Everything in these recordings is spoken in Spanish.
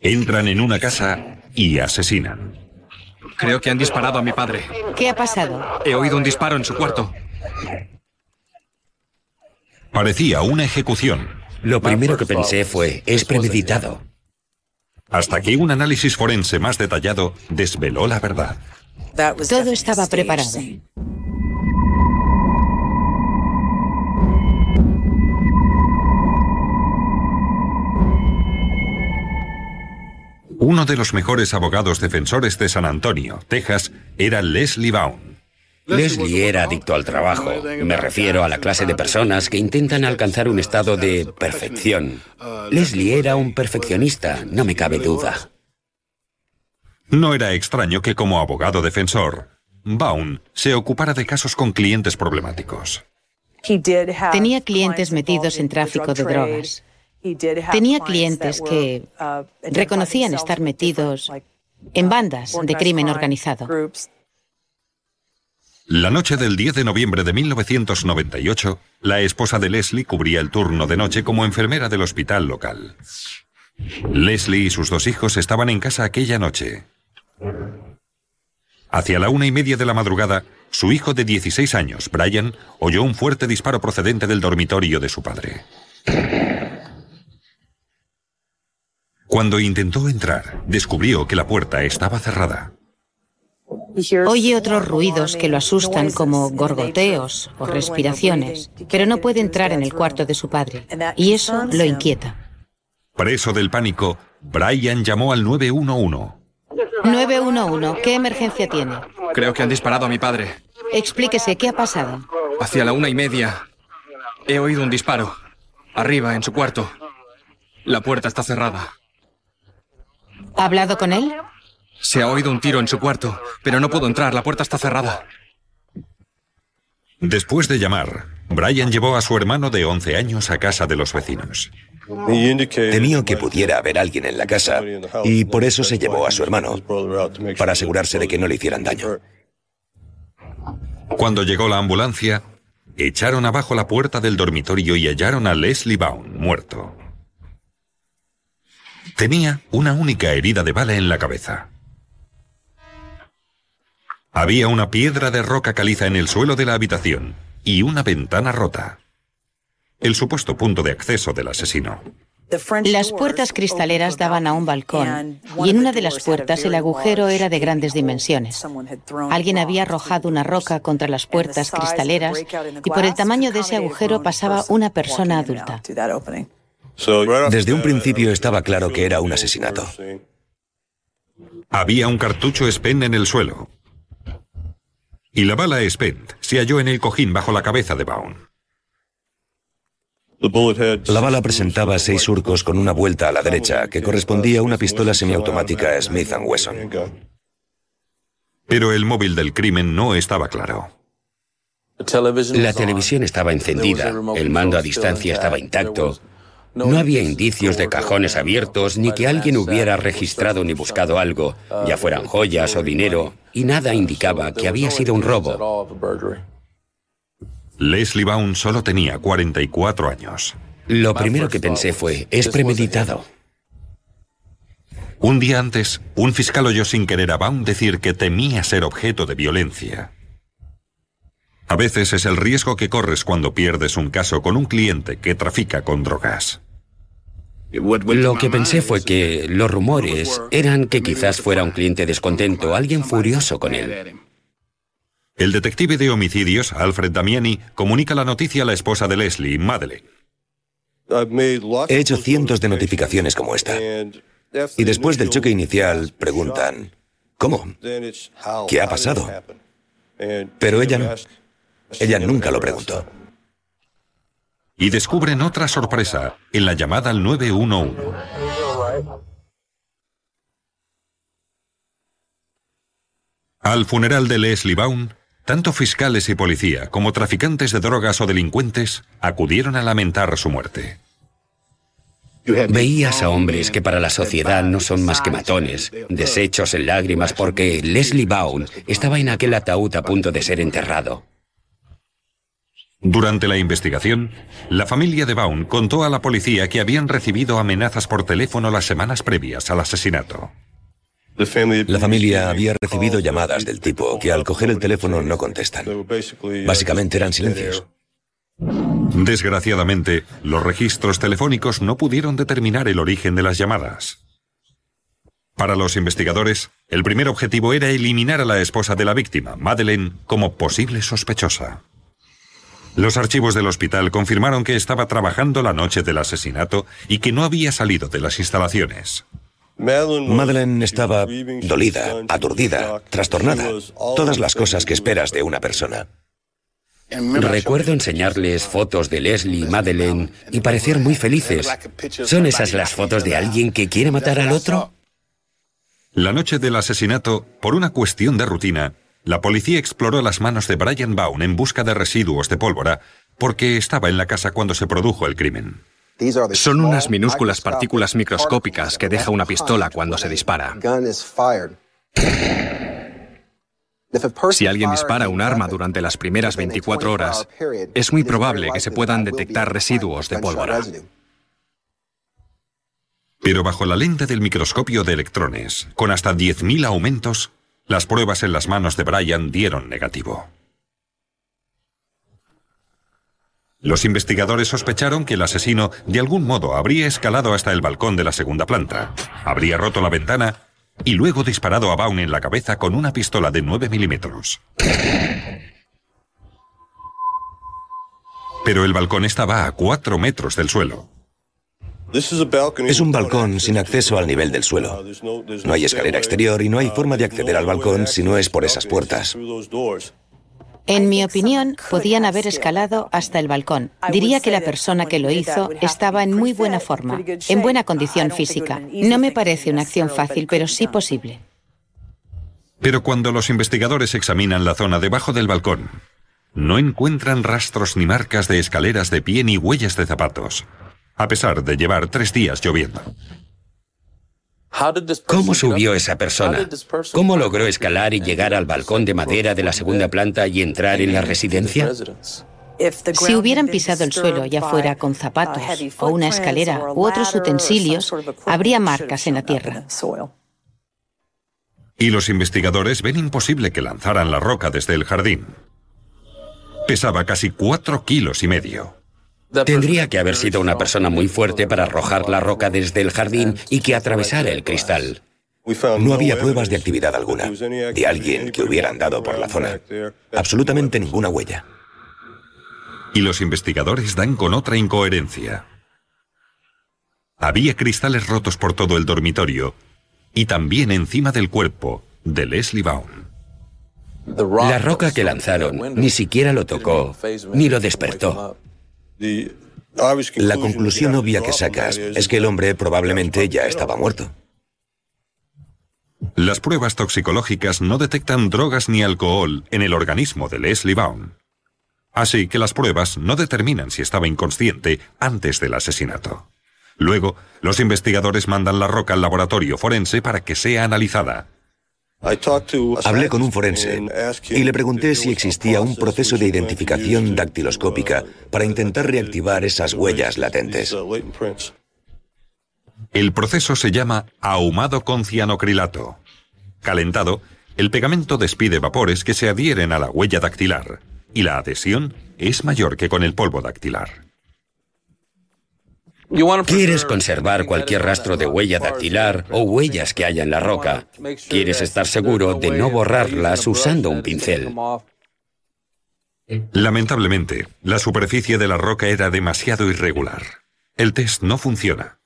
Entran en una casa y asesinan. Creo que han disparado a mi padre. ¿Qué ha pasado? He oído un disparo en su cuarto. Parecía una ejecución. Lo primero que pensé fue, es premeditado. Hasta que un análisis forense más detallado desveló la verdad. Todo estaba preparado. Uno de los mejores abogados defensores de San Antonio, Texas, era Leslie Baum. Leslie era adicto al trabajo. Me refiero a la clase de personas que intentan alcanzar un estado de perfección. Leslie era un perfeccionista, no me cabe duda. No era extraño que como abogado defensor, Baum se ocupara de casos con clientes problemáticos. Tenía clientes metidos en tráfico de drogas. Tenía clientes que reconocían estar metidos en bandas de crimen organizado. La noche del 10 de noviembre de 1998, la esposa de Leslie cubría el turno de noche como enfermera del hospital local. Leslie y sus dos hijos estaban en casa aquella noche. Hacia la una y media de la madrugada, su hijo de 16 años, Brian, oyó un fuerte disparo procedente del dormitorio de su padre. Cuando intentó entrar, descubrió que la puerta estaba cerrada. Oye otros ruidos que lo asustan como gorgoteos o respiraciones, pero no puede entrar en el cuarto de su padre, y eso lo inquieta. Preso del pánico, Brian llamó al 911. 911, ¿qué emergencia tiene? Creo que han disparado a mi padre. Explíquese, ¿qué ha pasado? Hacia la una y media. He oído un disparo. Arriba, en su cuarto. La puerta está cerrada. ¿Ha hablado con él? Se ha oído un tiro en su cuarto, pero no puedo entrar, la puerta está cerrada. Después de llamar, Brian llevó a su hermano de 11 años a casa de los vecinos. Temió que pudiera haber alguien en la casa y por eso se llevó a su hermano, para asegurarse de que no le hicieran daño. Cuando llegó la ambulancia, echaron abajo la puerta del dormitorio y hallaron a Leslie Baum muerto. Tenía una única herida de bala en la cabeza. Había una piedra de roca caliza en el suelo de la habitación y una ventana rota. El supuesto punto de acceso del asesino. Las puertas cristaleras daban a un balcón y en una de las puertas el agujero era de grandes dimensiones. Alguien había arrojado una roca contra las puertas cristaleras y por el tamaño de ese agujero pasaba una persona adulta. Desde un principio estaba claro que era un asesinato. Había un cartucho Spen en el suelo. Y la bala Spent se halló en el cojín bajo la cabeza de Baum. La bala presentaba seis surcos con una vuelta a la derecha que correspondía a una pistola semiautomática Smith Wesson. Pero el móvil del crimen no estaba claro. La televisión estaba encendida, el mando a distancia estaba intacto. No había indicios de cajones abiertos ni que alguien hubiera registrado ni buscado algo, ya fueran joyas o dinero, y nada indicaba que había sido un robo. Leslie Baum solo tenía 44 años. Lo primero que pensé fue, es premeditado. Un día antes, un fiscal oyó sin querer a Baum decir que temía ser objeto de violencia. A veces es el riesgo que corres cuando pierdes un caso con un cliente que trafica con drogas. Lo que pensé fue que los rumores eran que quizás fuera un cliente descontento, alguien furioso con él. El detective de homicidios, Alfred Damiani, comunica la noticia a la esposa de Leslie, Madeleine. He hecho cientos de notificaciones como esta. Y después del choque inicial preguntan, ¿cómo? ¿Qué ha pasado? Pero ella no. Ella nunca lo preguntó. Y descubren otra sorpresa en la llamada al 911. Al funeral de Leslie Baum, tanto fiscales y policía como traficantes de drogas o delincuentes acudieron a lamentar su muerte. Veías a hombres que para la sociedad no son más que matones, deshechos en lágrimas porque Leslie Baum estaba en aquel ataúd a punto de ser enterrado. Durante la investigación, la familia de Baum contó a la policía que habían recibido amenazas por teléfono las semanas previas al asesinato. La familia había recibido llamadas del tipo que al coger el teléfono no contestan. Básicamente eran silencios. Desgraciadamente, los registros telefónicos no pudieron determinar el origen de las llamadas. Para los investigadores, el primer objetivo era eliminar a la esposa de la víctima, Madeleine, como posible sospechosa. Los archivos del hospital confirmaron que estaba trabajando la noche del asesinato y que no había salido de las instalaciones. Madeleine estaba dolida, aturdida, trastornada. Todas las cosas que esperas de una persona. Recuerdo enseñarles fotos de Leslie y Madeleine y parecer muy felices. ¿Son esas las fotos de alguien que quiere matar al otro? La noche del asesinato, por una cuestión de rutina, la policía exploró las manos de Brian Baum en busca de residuos de pólvora porque estaba en la casa cuando se produjo el crimen. Son unas minúsculas partículas microscópicas que deja una pistola cuando se dispara. Si alguien dispara un arma durante las primeras 24 horas, es muy probable que se puedan detectar residuos de pólvora. Pero bajo la lente del microscopio de electrones, con hasta 10.000 aumentos, las pruebas en las manos de Brian dieron negativo. Los investigadores sospecharon que el asesino de algún modo habría escalado hasta el balcón de la segunda planta, habría roto la ventana y luego disparado a Baum en la cabeza con una pistola de 9 milímetros. Pero el balcón estaba a 4 metros del suelo. Es un balcón sin acceso al nivel del suelo. No hay escalera exterior y no hay forma de acceder al balcón si no es por esas puertas. En mi opinión, podían haber escalado hasta el balcón. Diría que la persona que lo hizo estaba en muy buena forma, en buena condición física. No me parece una acción fácil, pero sí posible. Pero cuando los investigadores examinan la zona debajo del balcón, no encuentran rastros ni marcas de escaleras de pie ni huellas de zapatos a pesar de llevar tres días lloviendo. ¿Cómo subió esa persona? ¿Cómo logró escalar y llegar al balcón de madera de la segunda planta y entrar en la residencia? Si hubieran pisado el suelo, ya fuera con zapatos o una escalera u otros utensilios, habría marcas en la tierra. Y los investigadores ven imposible que lanzaran la roca desde el jardín. Pesaba casi cuatro kilos y medio. Tendría que haber sido una persona muy fuerte para arrojar la roca desde el jardín y que atravesara el cristal. No había pruebas de actividad alguna, de alguien que hubiera andado por la zona. Absolutamente ninguna huella. Y los investigadores dan con otra incoherencia. Había cristales rotos por todo el dormitorio y también encima del cuerpo de Leslie Baum. La roca que lanzaron ni siquiera lo tocó, ni lo despertó. La conclusión obvia que sacas es que el hombre probablemente ya estaba muerto. Las pruebas toxicológicas no detectan drogas ni alcohol en el organismo de Leslie Baum. Así que las pruebas no determinan si estaba inconsciente antes del asesinato. Luego, los investigadores mandan la roca al laboratorio forense para que sea analizada. Hablé con un forense y le pregunté si existía un proceso de identificación dactiloscópica para intentar reactivar esas huellas latentes. El proceso se llama ahumado con cianocrilato. Calentado, el pegamento despide vapores que se adhieren a la huella dactilar y la adhesión es mayor que con el polvo dactilar. Quieres conservar cualquier rastro de huella dactilar o huellas que haya en la roca. Quieres estar seguro de no borrarlas usando un pincel. Lamentablemente, la superficie de la roca era demasiado irregular. El test no funciona.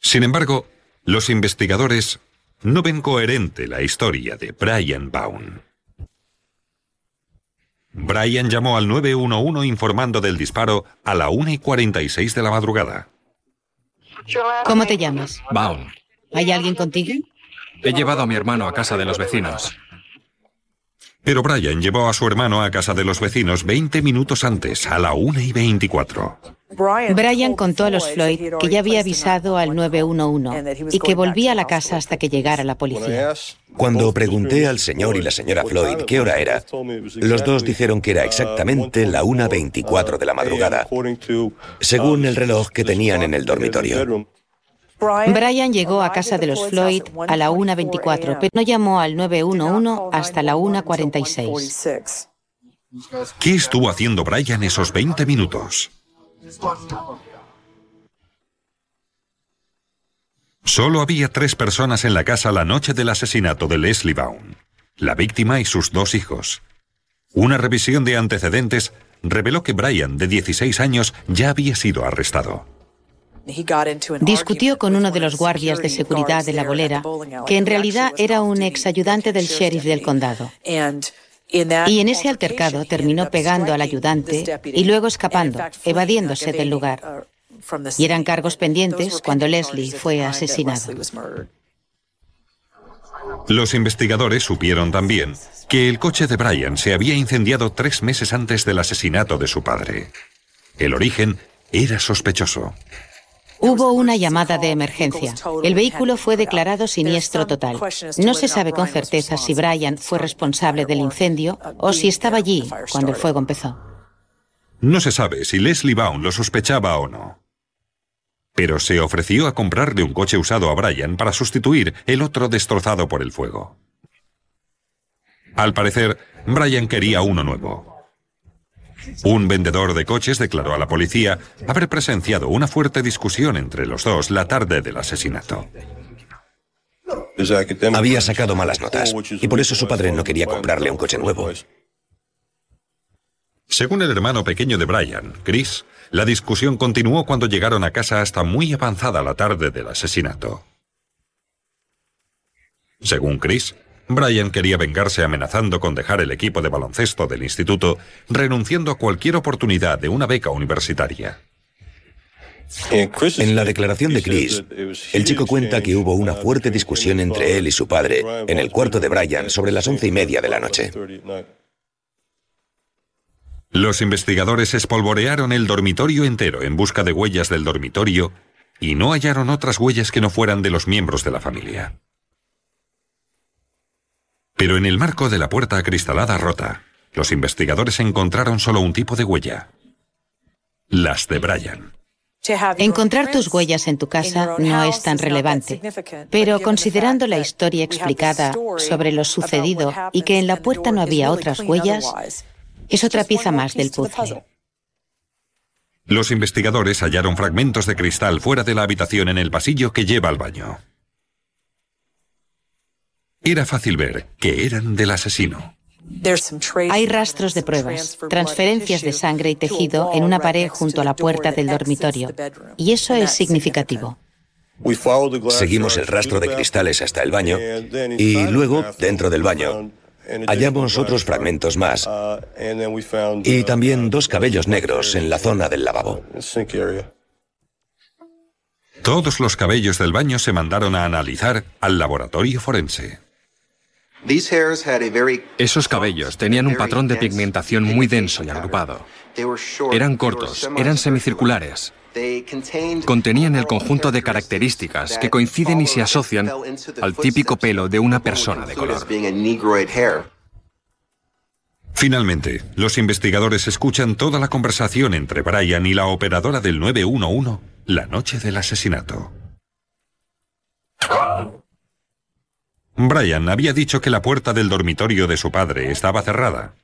Sin embargo, los investigadores no ven coherente la historia de Brian Baum. Brian llamó al 911 informando del disparo a la 1 y 46 de la madrugada. ¿Cómo te llamas? Baum. ¿Hay alguien contigo? He llevado a mi hermano a casa de los vecinos. Pero Brian llevó a su hermano a casa de los vecinos 20 minutos antes, a la 1 y 24. Brian contó a los Floyd que ya había avisado al 911 y que volvía a la casa hasta que llegara la policía. Cuando pregunté al señor y la señora Floyd qué hora era, los dos dijeron que era exactamente la 1.24 de la madrugada, según el reloj que tenían en el dormitorio. Brian llegó a casa de los Floyd a la 1.24, pero no llamó al 911 hasta la 1.46. ¿Qué estuvo haciendo Brian esos 20 minutos? Solo había tres personas en la casa la noche del asesinato de Leslie Baum, la víctima y sus dos hijos. Una revisión de antecedentes reveló que Brian, de 16 años, ya había sido arrestado. Discutió con uno de los guardias de seguridad de la bolera, que en realidad era un ex ayudante del sheriff del condado. Y en ese altercado terminó pegando al ayudante y luego escapando, evadiéndose del lugar. Y eran cargos pendientes cuando Leslie fue asesinado. Los investigadores supieron también que el coche de Brian se había incendiado tres meses antes del asesinato de su padre. El origen era sospechoso. Hubo una llamada de emergencia. El vehículo fue declarado siniestro total. No se sabe con certeza si Brian fue responsable del incendio o si estaba allí cuando el fuego empezó. No se sabe si Leslie Baum lo sospechaba o no. Pero se ofreció a comprarle un coche usado a Brian para sustituir el otro destrozado por el fuego. Al parecer, Brian quería uno nuevo. Un vendedor de coches declaró a la policía haber presenciado una fuerte discusión entre los dos la tarde del asesinato. Había sacado malas notas y por eso su padre no quería comprarle un coche nuevo. Según el hermano pequeño de Brian, Chris, la discusión continuó cuando llegaron a casa hasta muy avanzada la tarde del asesinato. Según Chris, Brian quería vengarse amenazando con dejar el equipo de baloncesto del instituto, renunciando a cualquier oportunidad de una beca universitaria. En la declaración de Chris, el chico cuenta que hubo una fuerte discusión entre él y su padre en el cuarto de Brian sobre las once y media de la noche. Los investigadores espolvorearon el dormitorio entero en busca de huellas del dormitorio y no hallaron otras huellas que no fueran de los miembros de la familia. Pero en el marco de la puerta acristalada rota, los investigadores encontraron solo un tipo de huella. Las de Brian. Encontrar tus huellas en tu casa no es tan relevante, pero considerando la historia explicada sobre lo sucedido y que en la puerta no había otras huellas, es otra pieza más del puzzle. Los investigadores hallaron fragmentos de cristal fuera de la habitación en el pasillo que lleva al baño. Era fácil ver que eran del asesino. Hay rastros de pruebas, transferencias de sangre y tejido en una pared junto a la puerta del dormitorio, y eso es significativo. Seguimos el rastro de cristales hasta el baño y luego, dentro del baño, hallamos otros fragmentos más y también dos cabellos negros en la zona del lavabo. Todos los cabellos del baño se mandaron a analizar al laboratorio forense. Esos cabellos tenían un patrón de pigmentación muy denso y agrupado. Eran cortos, eran semicirculares. Contenían el conjunto de características que coinciden y se asocian al típico pelo de una persona de color. Finalmente, los investigadores escuchan toda la conversación entre Brian y la operadora del 911 la noche del asesinato. Brian había dicho que la puerta del dormitorio de su padre estaba cerrada,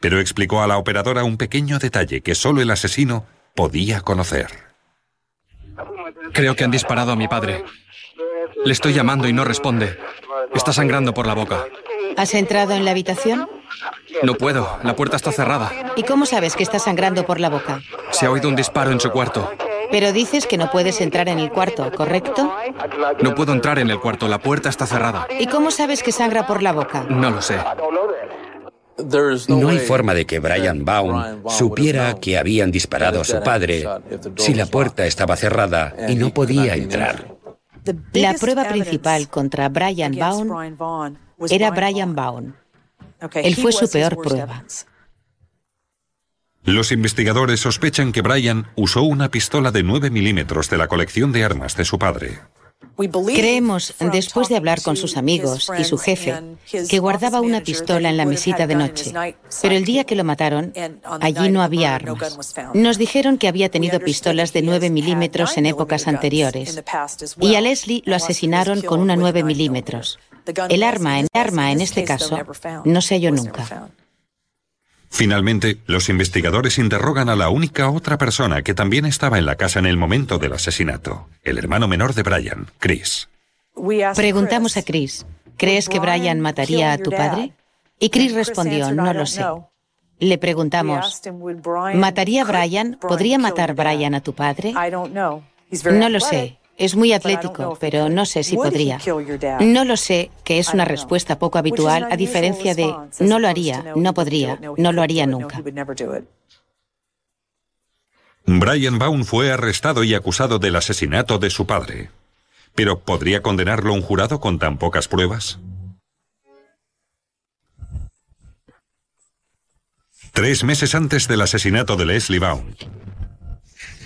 pero explicó a la operadora un pequeño detalle que solo el asesino podía conocer. Creo que han disparado a mi padre. Le estoy llamando y no responde. Está sangrando por la boca. ¿Has entrado en la habitación? No puedo, la puerta está cerrada. ¿Y cómo sabes que está sangrando por la boca? Se ha oído un disparo en su cuarto. Pero dices que no puedes entrar en el cuarto, ¿correcto? No puedo entrar en el cuarto, la puerta está cerrada. ¿Y cómo sabes que sangra por la boca? No lo sé. No hay forma de que Brian Baum supiera que habían disparado a su padre si la puerta estaba cerrada y no podía entrar. La prueba principal contra Brian Baum era Brian Baum. Él fue su peor prueba. Los investigadores sospechan que Brian usó una pistola de 9 milímetros de la colección de armas de su padre. Creemos, después de hablar con sus amigos y su jefe, que guardaba una pistola en la mesita de noche, pero el día que lo mataron, allí no había armas. Nos dijeron que había tenido pistolas de 9 milímetros en épocas anteriores, y a Leslie lo asesinaron con una 9 milímetros. El arma en arma en este caso no se halló nunca. Finalmente, los investigadores interrogan a la única otra persona que también estaba en la casa en el momento del asesinato, el hermano menor de Brian, Chris. Preguntamos a Chris, ¿crees que Brian mataría a tu padre? Y Chris respondió, no lo sé. Le preguntamos, ¿mataría Brian? ¿Podría matar Brian a tu padre? No lo sé. Es muy atlético, pero no sé si podría. No lo sé, que es una respuesta poco habitual, a diferencia de no lo haría, no podría, no lo haría nunca. Brian Baum fue arrestado y acusado del asesinato de su padre. ¿Pero podría condenarlo un jurado con tan pocas pruebas? Tres meses antes del asesinato de Leslie Baum,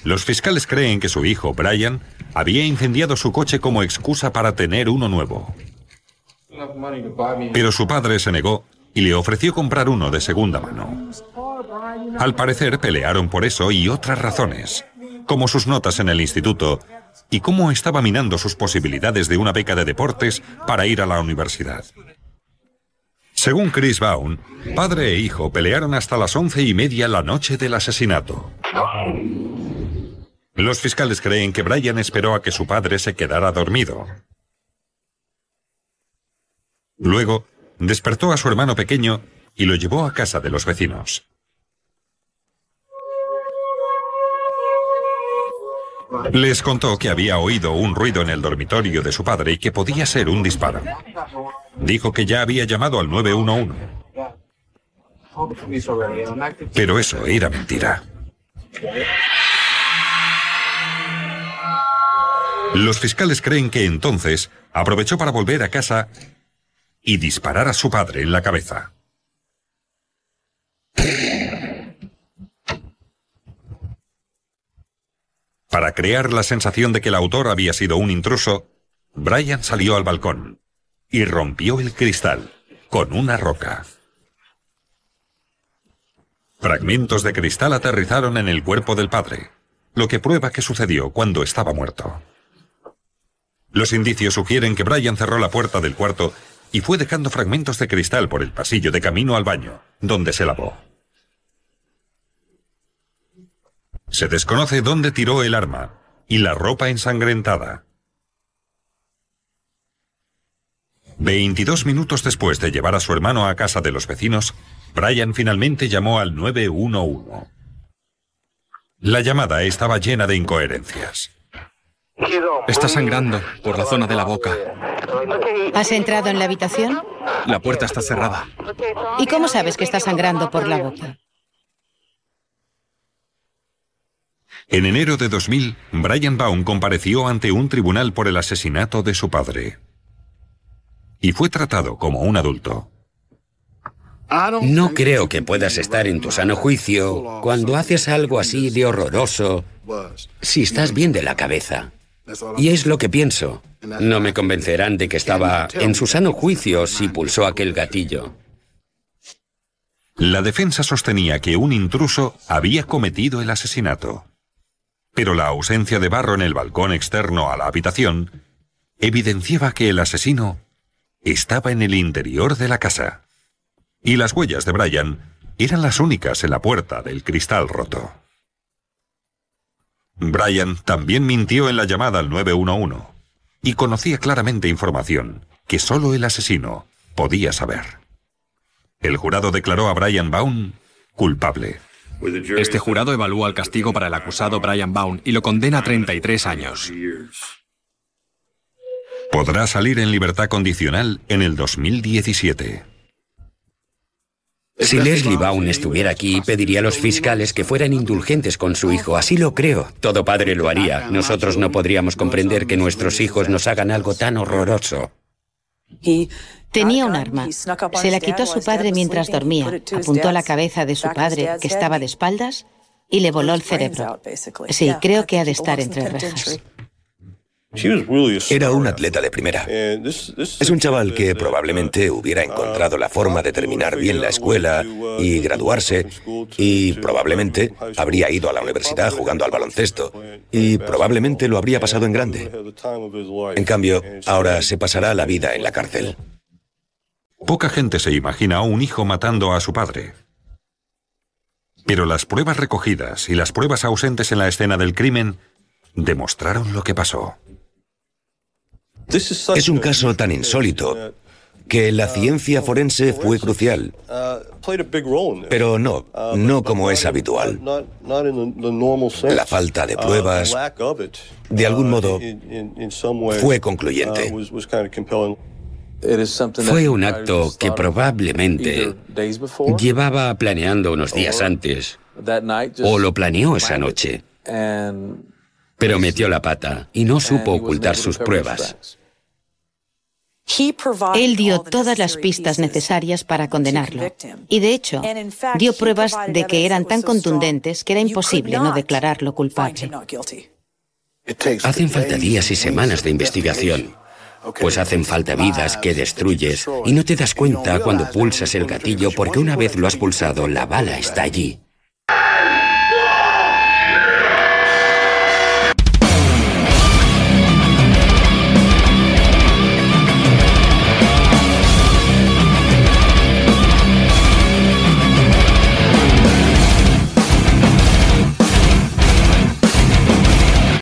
los fiscales creen que su hijo, Brian, había incendiado su coche como excusa para tener uno nuevo. Pero su padre se negó y le ofreció comprar uno de segunda mano. Al parecer pelearon por eso y otras razones, como sus notas en el instituto y cómo estaba minando sus posibilidades de una beca de deportes para ir a la universidad. Según Chris Baum, padre e hijo pelearon hasta las once y media la noche del asesinato. Los fiscales creen que Brian esperó a que su padre se quedara dormido. Luego, despertó a su hermano pequeño y lo llevó a casa de los vecinos. Les contó que había oído un ruido en el dormitorio de su padre y que podía ser un disparo. Dijo que ya había llamado al 911. Pero eso era mentira. Los fiscales creen que entonces aprovechó para volver a casa y disparar a su padre en la cabeza. Para crear la sensación de que el autor había sido un intruso, Brian salió al balcón y rompió el cristal con una roca. Fragmentos de cristal aterrizaron en el cuerpo del padre, lo que prueba que sucedió cuando estaba muerto. Los indicios sugieren que Brian cerró la puerta del cuarto y fue dejando fragmentos de cristal por el pasillo de camino al baño, donde se lavó. Se desconoce dónde tiró el arma y la ropa ensangrentada. 22 minutos después de llevar a su hermano a casa de los vecinos, Brian finalmente llamó al 911. La llamada estaba llena de incoherencias. Está sangrando por la zona de la boca. ¿Has entrado en la habitación? La puerta está cerrada. ¿Y cómo sabes que está sangrando por la boca? En enero de 2000, Brian Baum compareció ante un tribunal por el asesinato de su padre. Y fue tratado como un adulto. No creo que puedas estar en tu sano juicio cuando haces algo así de horroroso si estás bien de la cabeza. Y es lo que pienso. No me convencerán de que estaba en su sano juicio si pulsó aquel gatillo. La defensa sostenía que un intruso había cometido el asesinato. Pero la ausencia de barro en el balcón externo a la habitación evidenciaba que el asesino estaba en el interior de la casa. Y las huellas de Brian eran las únicas en la puerta del cristal roto. Brian también mintió en la llamada al 911 y conocía claramente información que solo el asesino podía saber. El jurado declaró a Brian Baum culpable. Este jurado evalúa el castigo para el acusado Brian Baum y lo condena a 33 años. Podrá salir en libertad condicional en el 2017. Si Leslie Baum estuviera aquí, pediría a los fiscales que fueran indulgentes con su hijo. Así lo creo. Todo padre lo haría. Nosotros no podríamos comprender que nuestros hijos nos hagan algo tan horroroso. Tenía un arma. Se la quitó a su padre mientras dormía, apuntó a la cabeza de su padre, que estaba de espaldas, y le voló el cerebro. Sí, creo que ha de estar entre rejas. Era un atleta de primera. Es un chaval que probablemente hubiera encontrado la forma de terminar bien la escuela y graduarse y probablemente habría ido a la universidad jugando al baloncesto y probablemente lo habría pasado en grande. En cambio, ahora se pasará la vida en la cárcel. Poca gente se imagina a un hijo matando a su padre. Pero las pruebas recogidas y las pruebas ausentes en la escena del crimen demostraron lo que pasó. Es un caso tan insólito que la ciencia forense fue crucial. Pero no, no como es habitual. La falta de pruebas, de algún modo, fue concluyente. Fue un acto que probablemente llevaba planeando unos días antes, o lo planeó esa noche, pero metió la pata y no supo ocultar sus pruebas. Él dio todas las pistas necesarias para condenarlo. Y de hecho, dio pruebas de que eran tan contundentes que era imposible no declararlo culpable. Hacen falta días y semanas de investigación. Pues hacen falta vidas que destruyes y no te das cuenta cuando pulsas el gatillo porque una vez lo has pulsado, la bala está allí.